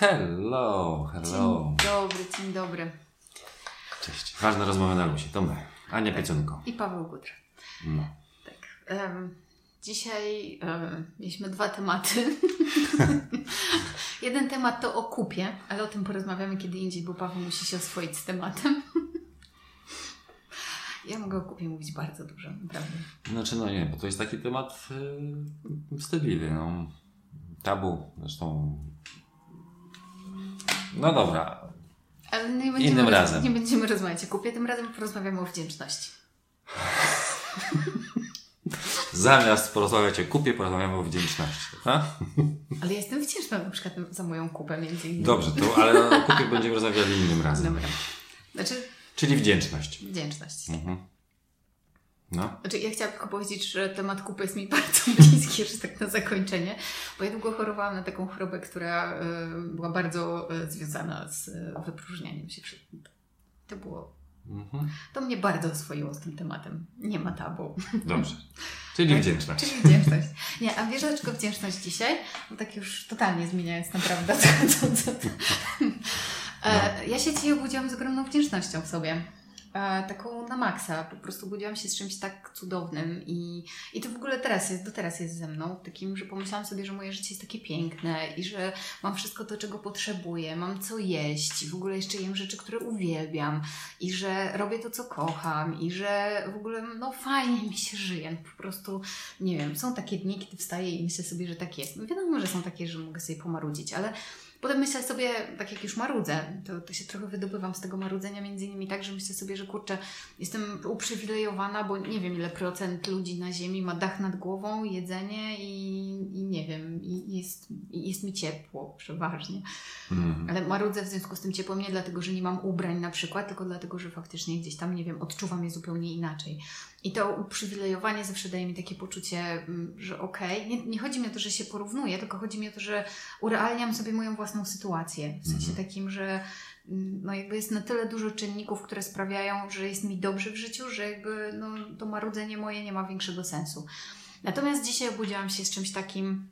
Hello, hello. Dzień dobry, dzień dobry. Cześć. Ważna rozmowa na luzie. To my. Ania Piecionko. I Paweł Gudr. No. Tak. em, dzisiaj em, mieliśmy dwa tematy. Jeden temat to o kupie, ale o tym porozmawiamy kiedy indziej, bo Paweł musi się oswoić z tematem. Ja mogę o kupie mówić bardzo dużo, naprawdę. Znaczy, no nie, bo to jest taki temat yy, wstydliwy, no. Tabu, zresztą. No dobra. Ale nie będziemy, Innym razem. nie będziemy rozmawiać o kupie, tym razem porozmawiamy o wdzięczności. Zamiast porozmawiać o kupie, porozmawiamy o wdzięczności. A? Ale ja jestem wdzięczna na przykład za moją kupę między innymi. Dobrze, to, ale o kupie będziemy rozmawiali innym razem. Dobra. Znaczy, Czyli wdzięczność. wdzięczność. Mhm. No. Znaczy, ja chciałam tylko powiedzieć, że temat kupy jest mi bardzo bliski, że tak na zakończenie, bo ja długo chorowałam na taką chorobę, która y, była bardzo y, związana z y, wypróżnianiem się. To było, Mhm. to mnie bardzo oswoiło z tym tematem. Nie ma tabu. Dobrze. Czyli Tak. wdzięczność. Czyli wdzięczność. Nie, a wiesz dlaczego wdzięczność dzisiaj? No tak już totalnie zmieniając naprawdę co, co, co. E, Ja się dzisiaj obudziłam z ogromną wdzięcznością w sobie. E, taką na maksa. Po prostu obudziłam się z czymś tak cudownym i, i to w ogóle teraz jest, do teraz jest ze mną. Takim, że pomyślałam sobie, że moje życie jest takie piękne i że mam wszystko to, czego potrzebuję, mam co jeść, w ogóle jeszcze jem rzeczy, które uwielbiam i że robię to, co kocham i że w ogóle no fajnie mi się żyje. Po prostu nie wiem, są takie dni, kiedy wstaję i myślę sobie, że tak jest. No wiadomo, że są takie, że mogę sobie pomarudzić, ale potem myślę sobie, tak jak już marudzę, to, to się trochę wydobywam z tego marudzenia między innymi tak, że myślę sobie, że kurczę, jestem uprzywilejowana, bo nie wiem ile procent ludzi na ziemi ma dach nad głową, jedzenie i, i nie wiem, i jest, i jest mi ciepło przeważnie. Mhm. Ale marudzę w związku z tym ciepłem nie dlatego, że nie mam ubrań na przykład, tylko dlatego, że faktycznie gdzieś tam, nie wiem, odczuwam je zupełnie inaczej. I to uprzywilejowanie zawsze daje mi takie poczucie, mm, że okej, nie, nie chodzi mi o to, że się porównuję, tylko chodzi mi o to, że urealniam sobie moją własną sytuację. W sensie Mhm. takim, że mm, no jakby jest na tyle dużo czynników, które sprawiają, że jest mi dobrze w życiu, że jakby no, to marudzenie moje nie ma większego sensu. Natomiast dzisiaj obudziłam się z czymś takim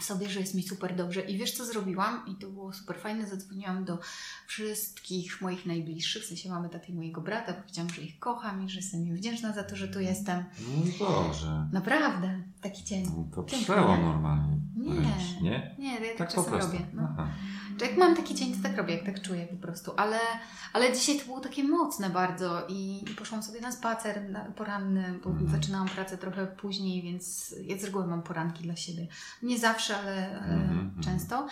sobie, że jest mi super dobrze. I wiesz, co zrobiłam? I to było super fajne. Zadzwoniłam do wszystkich moich najbliższych, w sensie mamy taty i mojego brata. Powiedziałam, że ich kocham i że jestem im wdzięczna za to, że tu jestem. No Boże. Naprawdę, taki dzień. No to przełom normalnie. Nie. Nie? Nie, ja tak, Tak po czasem prostu. robię. No. Aha. Jak mam taki dzień, to tak robię, jak tak czuję po prostu. Ale, ale dzisiaj to było takie mocne bardzo i poszłam sobie na spacer na, poranny, bo Mhm. zaczynałam pracę trochę później, więc ja z reguły mam poranki dla siebie. Nie zawsze, ale, ale Mhm, mhm. często.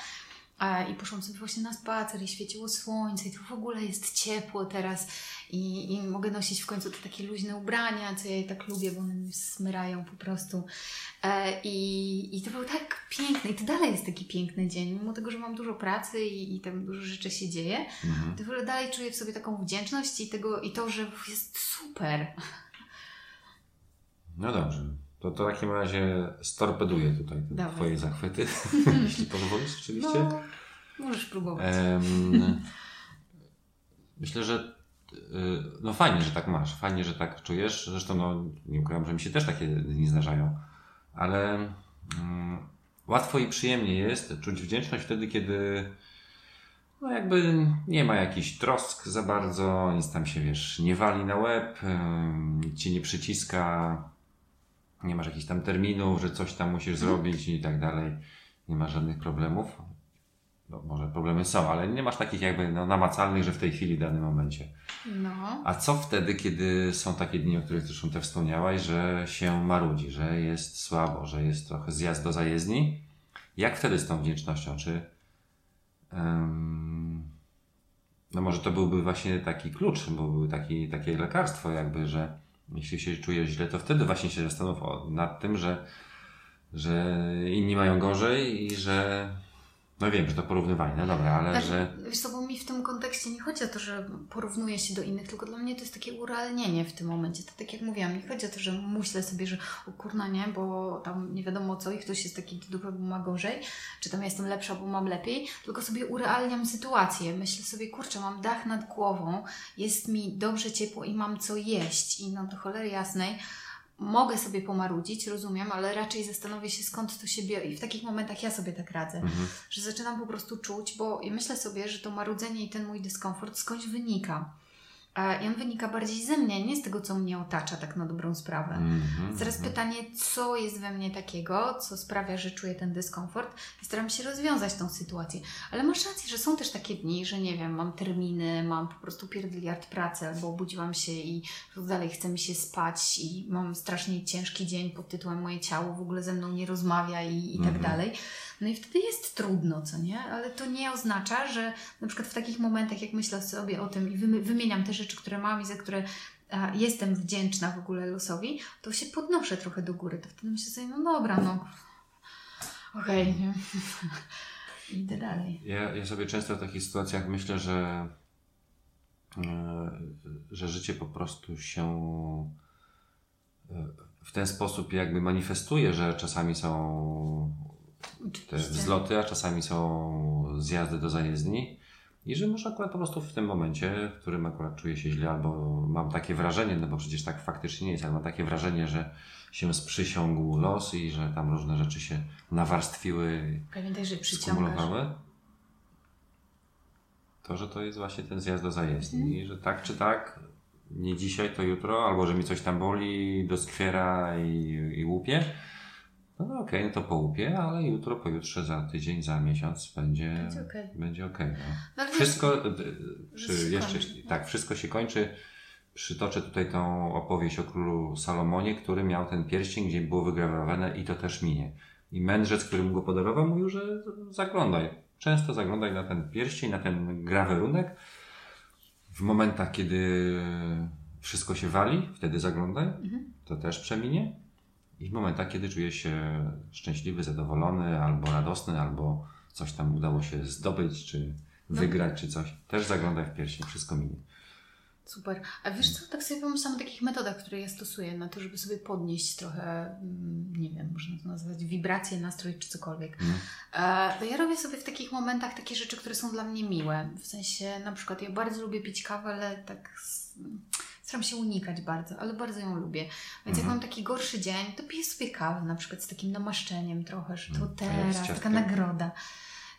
I poszłam sobie właśnie na spacer i świeciło słońce i to w ogóle jest ciepło teraz i, i mogę nosić w końcu te takie luźne ubrania, co ja je tak lubię, bo one mnie smyrają po prostu. E, i, I to był tak piękny i to dalej jest taki piękny dzień, mimo tego, że mam dużo pracy i, i tam dużo rzeczy się dzieje, Mhm. to w ogóle dalej czuję w sobie taką wdzięczność i, tego, i to, że jest super. No dobrze. To, to w takim razie storpeduję tutaj te Dawaj. Twoje zachwyty, jeśli pozwolisz oczywiście. No, możesz próbować. Em, myślę, że no fajnie, że tak masz, fajnie, że tak czujesz. Zresztą no, nie ukrywam, że mi się też takie dni zdarzają, ale mm, łatwo i przyjemnie jest czuć wdzięczność wtedy, kiedy no jakby nie ma jakichś trosk za bardzo, nic tam się, wiesz, nie wali na łeb, ym, nic ci nie przyciska, nie masz jakichś tam terminów, że coś tam musisz zrobić i tak dalej. Nie ma żadnych problemów. No, może problemy są, ale nie masz takich jakby no, namacalnych, że w tej chwili, w danym momencie. No. A co wtedy, kiedy są takie dni, o których zresztą też wspomniałaś, że się marudzi, że jest słabo, że jest trochę zjazd do zajezdni? Jak wtedy z tą wdzięcznością? Czy em, no może to byłby właśnie taki klucz, byłby taki, takie lekarstwo jakby, że jeśli się czujesz źle, to wtedy właśnie się zastanów nad tym, że, że inni mają gorzej i że no wiem, że to porównywanie, no dobra, ale Znaczy, że Wiesz co, bo mi w tym kontekście nie chodzi o to, że porównuję się do innych, tylko dla mnie to jest takie urealnienie w tym momencie. To tak jak mówiłam, nie chodzi o to, że myślę sobie, że o kurna nie, bo tam nie wiadomo co i ktoś jest taki do dupy, bo ma gorzej, czy tam ja jestem lepsza, bo mam lepiej, tylko sobie urealniam sytuację. Myślę sobie, kurczę, mam dach nad głową, jest mi dobrze ciepło i mam co jeść i no do cholery jasnej mogę sobie pomarudzić, rozumiem, ale raczej zastanowię się skąd to się bierze i w takich momentach ja sobie tak radzę, Mhm. że zaczynam po prostu czuć, bo myślę sobie, że to marudzenie i ten mój dyskomfort skądś wynika. I on wynika bardziej ze mnie, nie z tego, co mnie otacza, tak na dobrą sprawę. Mhm. Teraz pytanie, co jest we mnie takiego, co sprawia, że czuję ten dyskomfort i staram się rozwiązać tą sytuację. Ale masz rację, że są też takie dni, że nie wiem, mam terminy, mam po prostu pierdyliard pracy, albo obudziłam się i dalej chce mi się spać i mam strasznie ciężki dzień pod tytułem moje ciało w ogóle ze mną nie rozmawia i, i tak Mhm. dalej. No i wtedy jest trudno, co nie? Ale to nie oznacza, że na przykład w takich momentach, jak myślę sobie o tym i wymieniam te rzeczy, które mam i za które a, jestem wdzięczna w ogóle losowi, to się podnoszę trochę do góry. To wtedy myślę sobie, no dobra, no okej, nie? Idę dalej. Ja, ja sobie często w takich sytuacjach myślę, że, e, że życie po prostu się e, w ten sposób jakby manifestuje, że czasami są te wzloty, a czasami są zjazdy do zajezdni. I że może akurat po prostu w tym momencie, w którym akurat czuję się źle, albo mam takie wrażenie, no bo przecież tak faktycznie nie jest, ale mam takie wrażenie, że się sprzysiągł los i że tam różne rzeczy się nawarstwiły Pamiętaj, że przyciągasz. to, że to jest właśnie ten zjazd do zajezdni. Mhm. I że tak czy tak, nie dzisiaj, to jutro, albo że mi coś tam boli, doskwiera i, i łupie, no, no okej, no to połupie, ale jutro, pojutrze, za tydzień, za miesiąc będzie Będzie okej. będzie okej, no. No, ale Wszystko, jeszcze, kończy, no. tak, wszystko się kończy. Przytoczę tutaj tą opowieść o królu Salomonie, który miał ten pierścień, gdzie było wygrawerowane i to też minie. I mędrzec, który mu go podarował, mówił, że zaglądaj. Często zaglądaj na ten pierścień, na ten grawerunek. W momentach, kiedy wszystko się wali, wtedy zaglądaj. Mhm. To też przeminie. I w momentach, kiedy czujesz się szczęśliwy, zadowolony, albo radosny, albo coś tam udało się zdobyć, czy No. wygrać, czy coś, też zaglądaj w pierścień, wszystko minie. Super. A wiesz co, tak sobie pomyślałam o takich metodach, które ja stosuję na to, żeby sobie podnieść trochę, mm, nie wiem, można to nazwać wibracje, nastrój czy cokolwiek. E, to ja robię sobie w takich momentach takie rzeczy, które są dla mnie miłe. W sensie, na przykład ja bardzo lubię pić kawę, ale tak staram się unikać bardzo, ale bardzo ją lubię. Więc jak Mhm. mam taki gorszy dzień, to piję sobie kawę na przykład z takim namaszczeniem trochę, że to Mhm. Jak teraz, taka nagroda.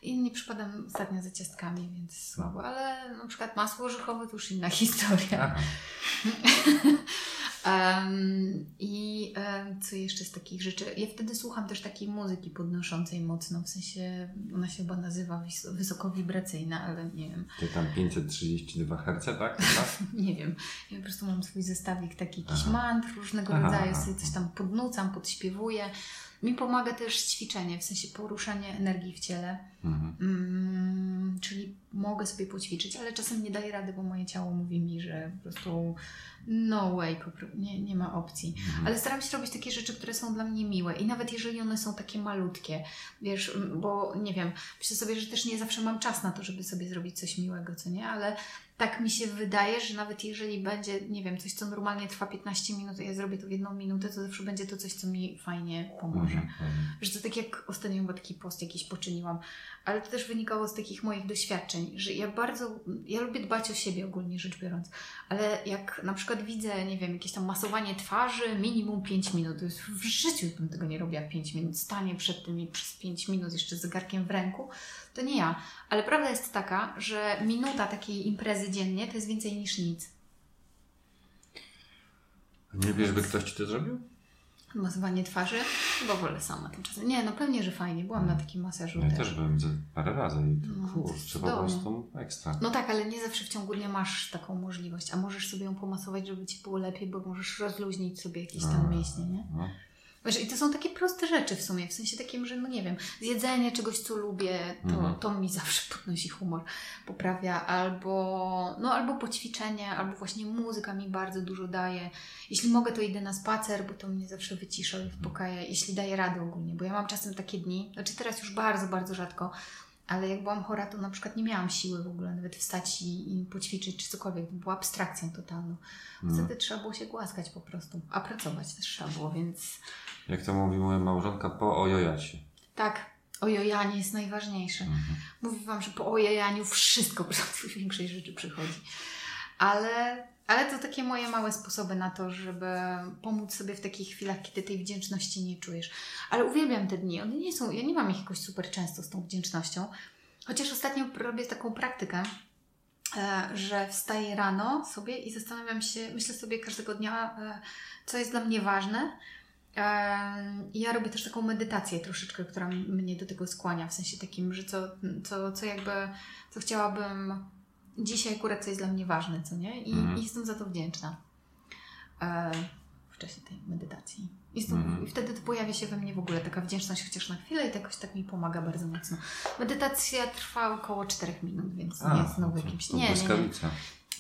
I nie przypadam ostatnio za ciastkami, więc słabo, ale na przykład masło orzechowe to już inna historia. Em, I em, co jeszcze z takich rzeczy? Ja wtedy słucham też takiej muzyki podnoszącej mocno, w sensie ona się chyba nazywa wys- wysokowibracyjna, ale nie wiem, Ty tam 532 Hz, tak? Nie wiem. Ja po prostu mam swój zestawik taki jakichś Aha. mantr różnego Aha, rodzaju, aha. sobie coś tam podnucam, podśpiewuję. Mi pomaga też ćwiczenie, w sensie poruszanie energii w ciele. Mhm. Mm, czyli mogę sobie poćwiczyć, ale czasem nie daję rady, bo moje ciało mówi mi, że po prostu no way, nie, nie ma opcji. Mhm. Ale staram się robić takie rzeczy, które są dla mnie miłe i nawet jeżeli one są takie malutkie, wiesz, bo nie wiem, myślę sobie, że też nie zawsze mam czas na to, żeby sobie zrobić coś miłego, co nie, ale tak mi się wydaje, że nawet jeżeli będzie, nie wiem, coś, co normalnie trwa 15 minut, a ja zrobię to w jedną minutę, to zawsze będzie to coś, co mi fajnie pomoże. Mhm. Że to tak jak ostatnio chyba taki post jakiś poczyniłam, ale to też wynikało z takich moich doświadczeń, że ja bardzo, ja lubię dbać o siebie ogólnie rzecz biorąc, ale jak na przykład widzę, nie wiem, jakieś tam masowanie twarzy, minimum 5 minut, w życiu bym tego nie robiła 5 minut, stanie przed tym i przez 5 minut jeszcze z zegarkiem w ręku, to nie ja. Ale prawda jest taka, że minuta takiej imprezy dziennie to jest więcej niż nic. Nie wiesz, by ktoś ci to zrobił? Masowanie twarzy? Chyba wolę sama tymczasem. Nie, no pewnie, że fajnie. Byłam na takim masażu Ja też. też byłem parę razy i No, to to kurczę, po prostu ekstra. No tak, ale nie zawsze w ciągu dnia masz taką możliwość, a możesz sobie ją pomasować, żeby ci było lepiej, bo możesz rozluźnić sobie jakieś tam A, mięśnie, nie? No. Wiesz, i to są takie proste rzeczy w sumie, w sensie takim, że no nie wiem, zjedzenie czegoś, co lubię, to, Mhm. to mi zawsze podnosi humor, poprawia, albo, no, albo poćwiczenie, albo właśnie muzyka mi bardzo dużo daje. Jeśli mogę, to idę na spacer, bo to mnie zawsze wycisza i uspokaja, jeśli daję radę ogólnie, bo ja mam czasem takie dni, znaczy teraz już bardzo, bardzo rzadko, ale jak byłam chora, to na przykład nie miałam siły w ogóle nawet wstać i, i poćwiczyć czy cokolwiek. Była abstrakcją totalną. Mm. Wtedy trzeba było się głaskać po prostu. A pracować też trzeba było, więc Jak to mówi moja małżonka, po ojojacie. tak, ojojanie jest najważniejsze. Mhm. Mówię Wam, że po ojojaniu wszystko po prostu większej rzeczy przychodzi. Ale Ale to takie moje małe sposoby na to, żeby pomóc sobie w takich chwilach, kiedy tej wdzięczności nie czujesz. Ale uwielbiam te dni. One nie są, ja nie mam ich jakoś super często z tą wdzięcznością. Chociaż ostatnio robię taką praktykę, e, że wstaję rano sobie i zastanawiam się, myślę sobie każdego dnia, e, co jest dla mnie ważne. E, ja robię też taką medytację troszeczkę, która mnie do tego skłania, w sensie takim, że co, co, co jakby, co chciałabym dzisiaj akurat, co jest dla mnie ważne, co nie? I, Mhm. i jestem za to wdzięczna e, w czasie tej medytacji. I, stąd, Mhm. I wtedy pojawia się we mnie w ogóle taka wdzięczność, chociaż na chwilę i to jakoś tak mi pomaga bardzo mocno. Medytacja trwa około 4 minut, więc nie jest znowu to- jakimś... to Nie, nie, nie.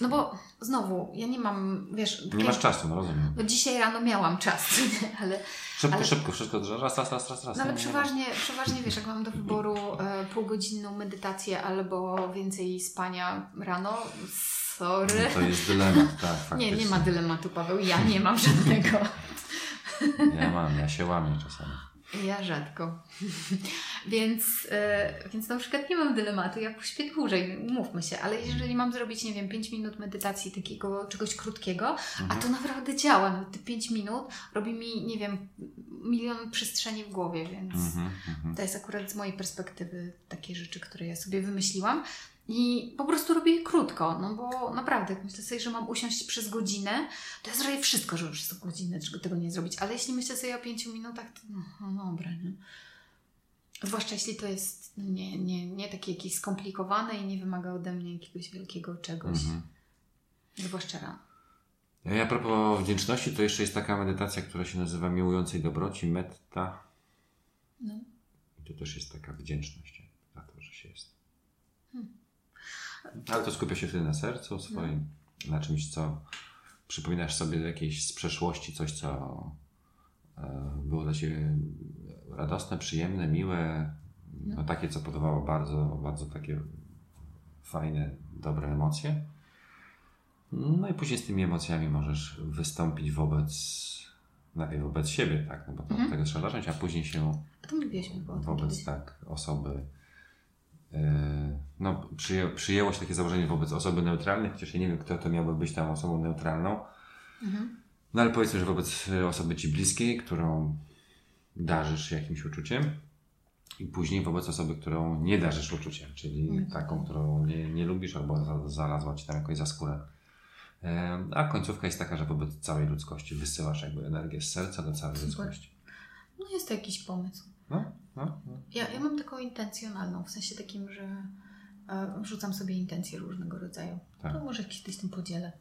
No bo znowu, ja nie mam, wiesz... Nie masz czasu, no rozumiem. No dzisiaj rano miałam czas, ale Szybko, ale- szybko, wszystko, raz, raz, raz, raz, raz. no ale nie, nie, nie. przeważnie, przeważnie wiesz, jak mam do wyboru e, półgodzinną medytację albo więcej spania rano, sorry. No to jest dylemat, tak, faktycznie. nie, nie ma dylematu, Paweł, ja nie mam żadnego. Ja mam, ja się łamię czasami. Ja rzadko. więc, e, więc na przykład nie mam dylematu, ja pośpię dłużej, mówmy się, ale jeżeli mam zrobić, nie wiem, 5 minut medytacji takiego czegoś krótkiego, a Mhm. to naprawdę działa, no, te 5 minut robi mi, nie wiem, milion przestrzeni w głowie, więc... Mhm, mhm. To jest akurat z mojej perspektywy takie rzeczy, które ja sobie wymyśliłam. I po prostu robię je krótko, no bo naprawdę, jak myślę sobie, że mam usiąść przez godzinę, to ja zrobię wszystko, żeby przez godzinę tego nie zrobić. Ale jeśli myślę sobie o pięciu minutach, to no, no dobra, nie? Zwłaszcza jeśli to jest nie, nie, nie takie jakieś skomplikowane i nie wymaga ode mnie jakiegoś wielkiego czegoś. Mhm. Zwłaszcza rano. Ja a propos wdzięczności, to jeszcze jest taka medytacja, która się nazywa miłującej dobroci, metta. No. I to też jest taka wdzięczność za to, że się jest. Ale to skupia się wtedy na sercu swoim, na czymś, co przypominasz sobie jakieś z przeszłości, coś, co e, było dla Ciebie radosne, przyjemne, miłe, no, takie, co podawało bardzo, bardzo takie fajne, dobre emocje. No i później z tymi emocjami możesz wystąpić wobec, najpierw wobec siebie, tak, no bo to Mhm. tego trzeba zacząć, a później się A to wobec tak osoby. E, No, przyję, przyjęło się takie założenie wobec osoby neutralnej, chociaż ja nie wiem, kto to miałby być tą osobą neutralną. Mhm. No ale powiedzmy, że wobec e, osoby ci bliskiej, którą darzysz jakimś uczuciem, i później wobec osoby, którą nie darzysz uczuciem, czyli Mhm. taką, którą nie, nie lubisz albo za, znalazła ci tam jakoś za skórę. E, A końcówka jest taka, że wobec całej ludzkości wysyłasz jakby energię z serca do całej Super. ludzkości. No jest to jakiś pomysł. No, no, no. Ja, ja mam taką intencjonalną, w sensie takim, że e, wrzucam sobie intencje różnego rodzaju. Tak. To może kiedyś tym podzielę.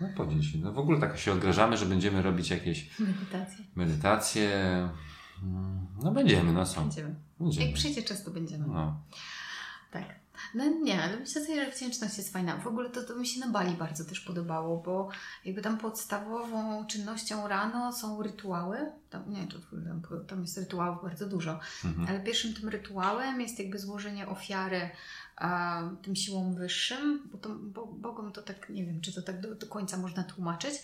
No podziel się. No w ogóle tak się odgrażamy, że będziemy robić jakieś Medytację. medytacje. Mm, No będziemy, no co? Będziemy. Będziemy. Jak przyjdzie czas, to będziemy. No. Tak. No nie, ale myślę sobie, że wdzięczność jest fajna. W ogóle to, to mi się na Bali bardzo też podobało, bo jakby tam podstawową czynnością rano są rytuały. Tam, nie, to, tam, tam jest rytuałów bardzo dużo. Mhm. Ale pierwszym tym rytuałem jest jakby złożenie ofiary tym siłom wyższym, bo, to, bo Bogom to tak, nie wiem, czy to tak do, do końca można tłumaczyć,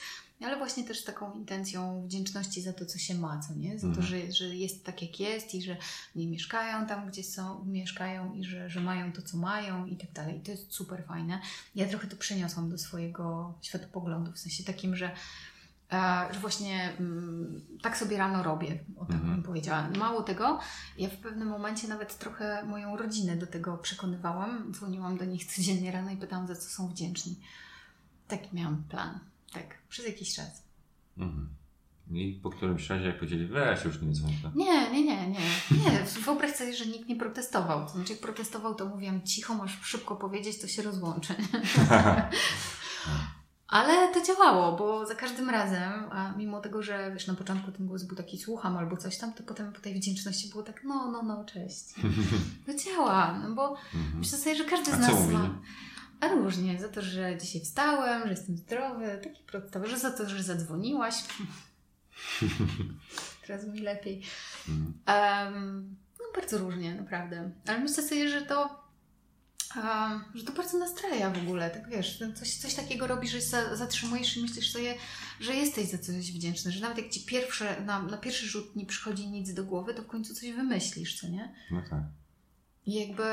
ale właśnie też z taką intencją wdzięczności za to, co się ma, co nie? Za to, Mhm. że, że jest tak, jak jest i że nie mieszkają tam, gdzie są, mieszkają i że, że mają to, co mają i tak dalej. I to jest super fajne. Ja trochę to przeniosłam do swojego światopoglądu, w sensie takim, że że właśnie mm, tak sobie rano robię, o tak Mhm. bym powiedziała. Mało tego, ja w pewnym momencie nawet trochę moją rodzinę do tego przekonywałam. Dzwoniłam do nich codziennie rano i pytałam, za co są wdzięczni. Taki miałam plan. Tak, przez jakiś czas. Mhm. I po którymś razie jak powiedzieli, weź już nie dzwoń. no. Nie, nie, nie, nie. Nie, wyobraź sobie, że nikt nie protestował. To znaczy, jak protestował, to mówiłam cicho, masz szybko powiedzieć, to się rozłączy. Ale to działało, bo za każdym razem, a mimo tego, że wiesz, na początku ten głos był taki słucham albo coś tam, to potem po tej wdzięczności było tak, no, no, no, cześć. To działa, no bo Mhm. myślę sobie, że każdy z nas ma. A różnie, za to, że dzisiaj wstałem, że jestem zdrowy, taki podstawowy, że za to, że zadzwoniłaś. Teraz mi lepiej. Em, no bardzo różnie, naprawdę. Ale myślę sobie, że to, że to bardzo nastraja w ogóle. Tak wiesz, coś, coś takiego robisz, że za, zatrzymujesz i myślisz sobie, że jesteś za coś wdzięczny. Że nawet jak ci pierwsze, na, na pierwszy rzut nie przychodzi nic do głowy, to w końcu coś wymyślisz, co nie? No tak. I jakby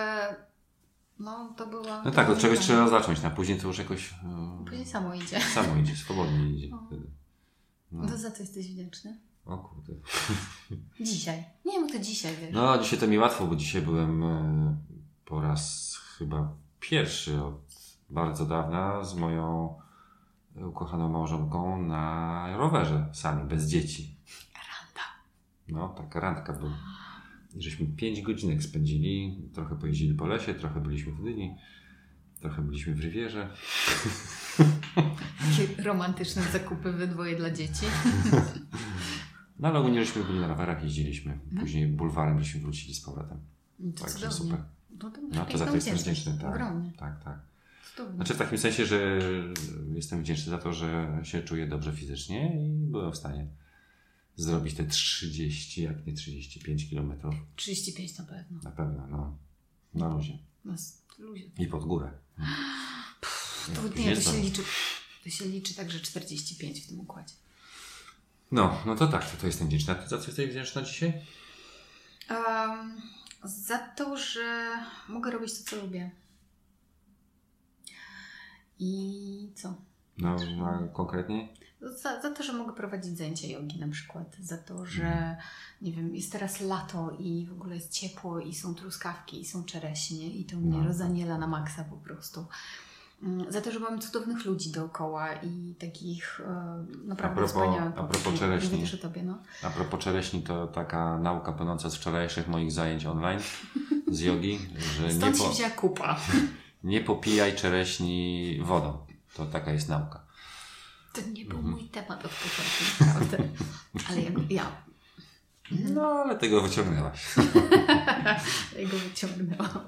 No to była... No tak, od czegoś trzeba zacząć, a później to już jakoś e, Później samo idzie. samo idzie, swobodnie idzie. No. wtedy. No. To za co jesteś wdzięczny? O kurde. Dzisiaj. Nie, bo to dzisiaj, wiesz. No, dzisiaj to mi łatwo, bo dzisiaj byłem e, po raz chyba pierwszy od bardzo dawna z moją ukochaną małżonką na rowerze sami, bez dzieci. Randa. No, taka randka była. I żeśmy pięć godzinek spędzili, trochę pojeździli po lesie, trochę byliśmy w Gdyni, trochę byliśmy w Rywierze. Takie romantyczne zakupy we dwoje dla dzieci. No ale ogólnie żeśmy byli na rowerach, jeździliśmy. Później bulwarem żeśmy wrócili z powrotem. To Także super. No to No to za to jestem wdzięczny. Tak, Ogromnie. tak, tak. Cudownie. Znaczy w takim sensie, że jestem wdzięczny za to, że się czuję dobrze fizycznie i byłem w stanie zrobić te 30, jak nie 35 kilometrów. 35 na pewno. Na pewno, no. Na luzie. Z- ludzie. I pod górę. To, Później nie, to się to- liczy. To się liczy także 45 w tym układzie. No, no to tak, to, to jestem wdzięczny. A ty za co jesteś wdzięczna dzisiaj? Um, za to, że mogę robić to, co lubię. I co? No, a konkretnie? Za, za to, że mogę prowadzić zajęcia jogi na przykład. Za to, że Mhm. nie wiem, jest teraz lato i w ogóle jest ciepło i są truskawki i są czereśnie i to mnie No. rozaniela na maksa po prostu. Mm, Za to, że mam cudownych ludzi dookoła i takich e, naprawdę A propos- wspaniałych. a propos Nie- czereśni. Nie o tobie, no. A propos czereśni, to taka nauka płynąca z wczorajszych moich zajęć online z jogi, że nie, Stąd po, się kupa. nie popijaj czereśni wodą. To taka jest nauka. To nie był Mhm. mój temat od początku, naprawdę. Ale ja, go- ja, No, ale tego wyciągnęłaś. ja go wyciągnęłam.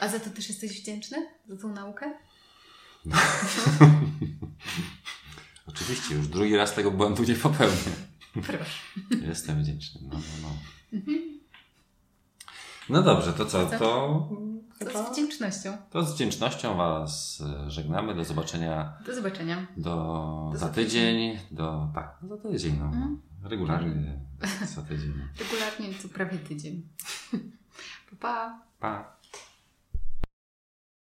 A za to też jesteś wdzięczny? Za tą naukę? Oczywiście, już drugi raz tego błędu nie popełnię. Proszę. Jestem wdzięczny. No, no, no. no dobrze, to co? To, To z wdzięcznością. to z wdzięcznością Was żegnamy. Do zobaczenia Do zobaczenia. do, Do za tydzień. Do, tak, za tydzień. No. Mhm. Regularnie za tydzień. Regularnie co prawie tydzień. Pa, pa. Pa.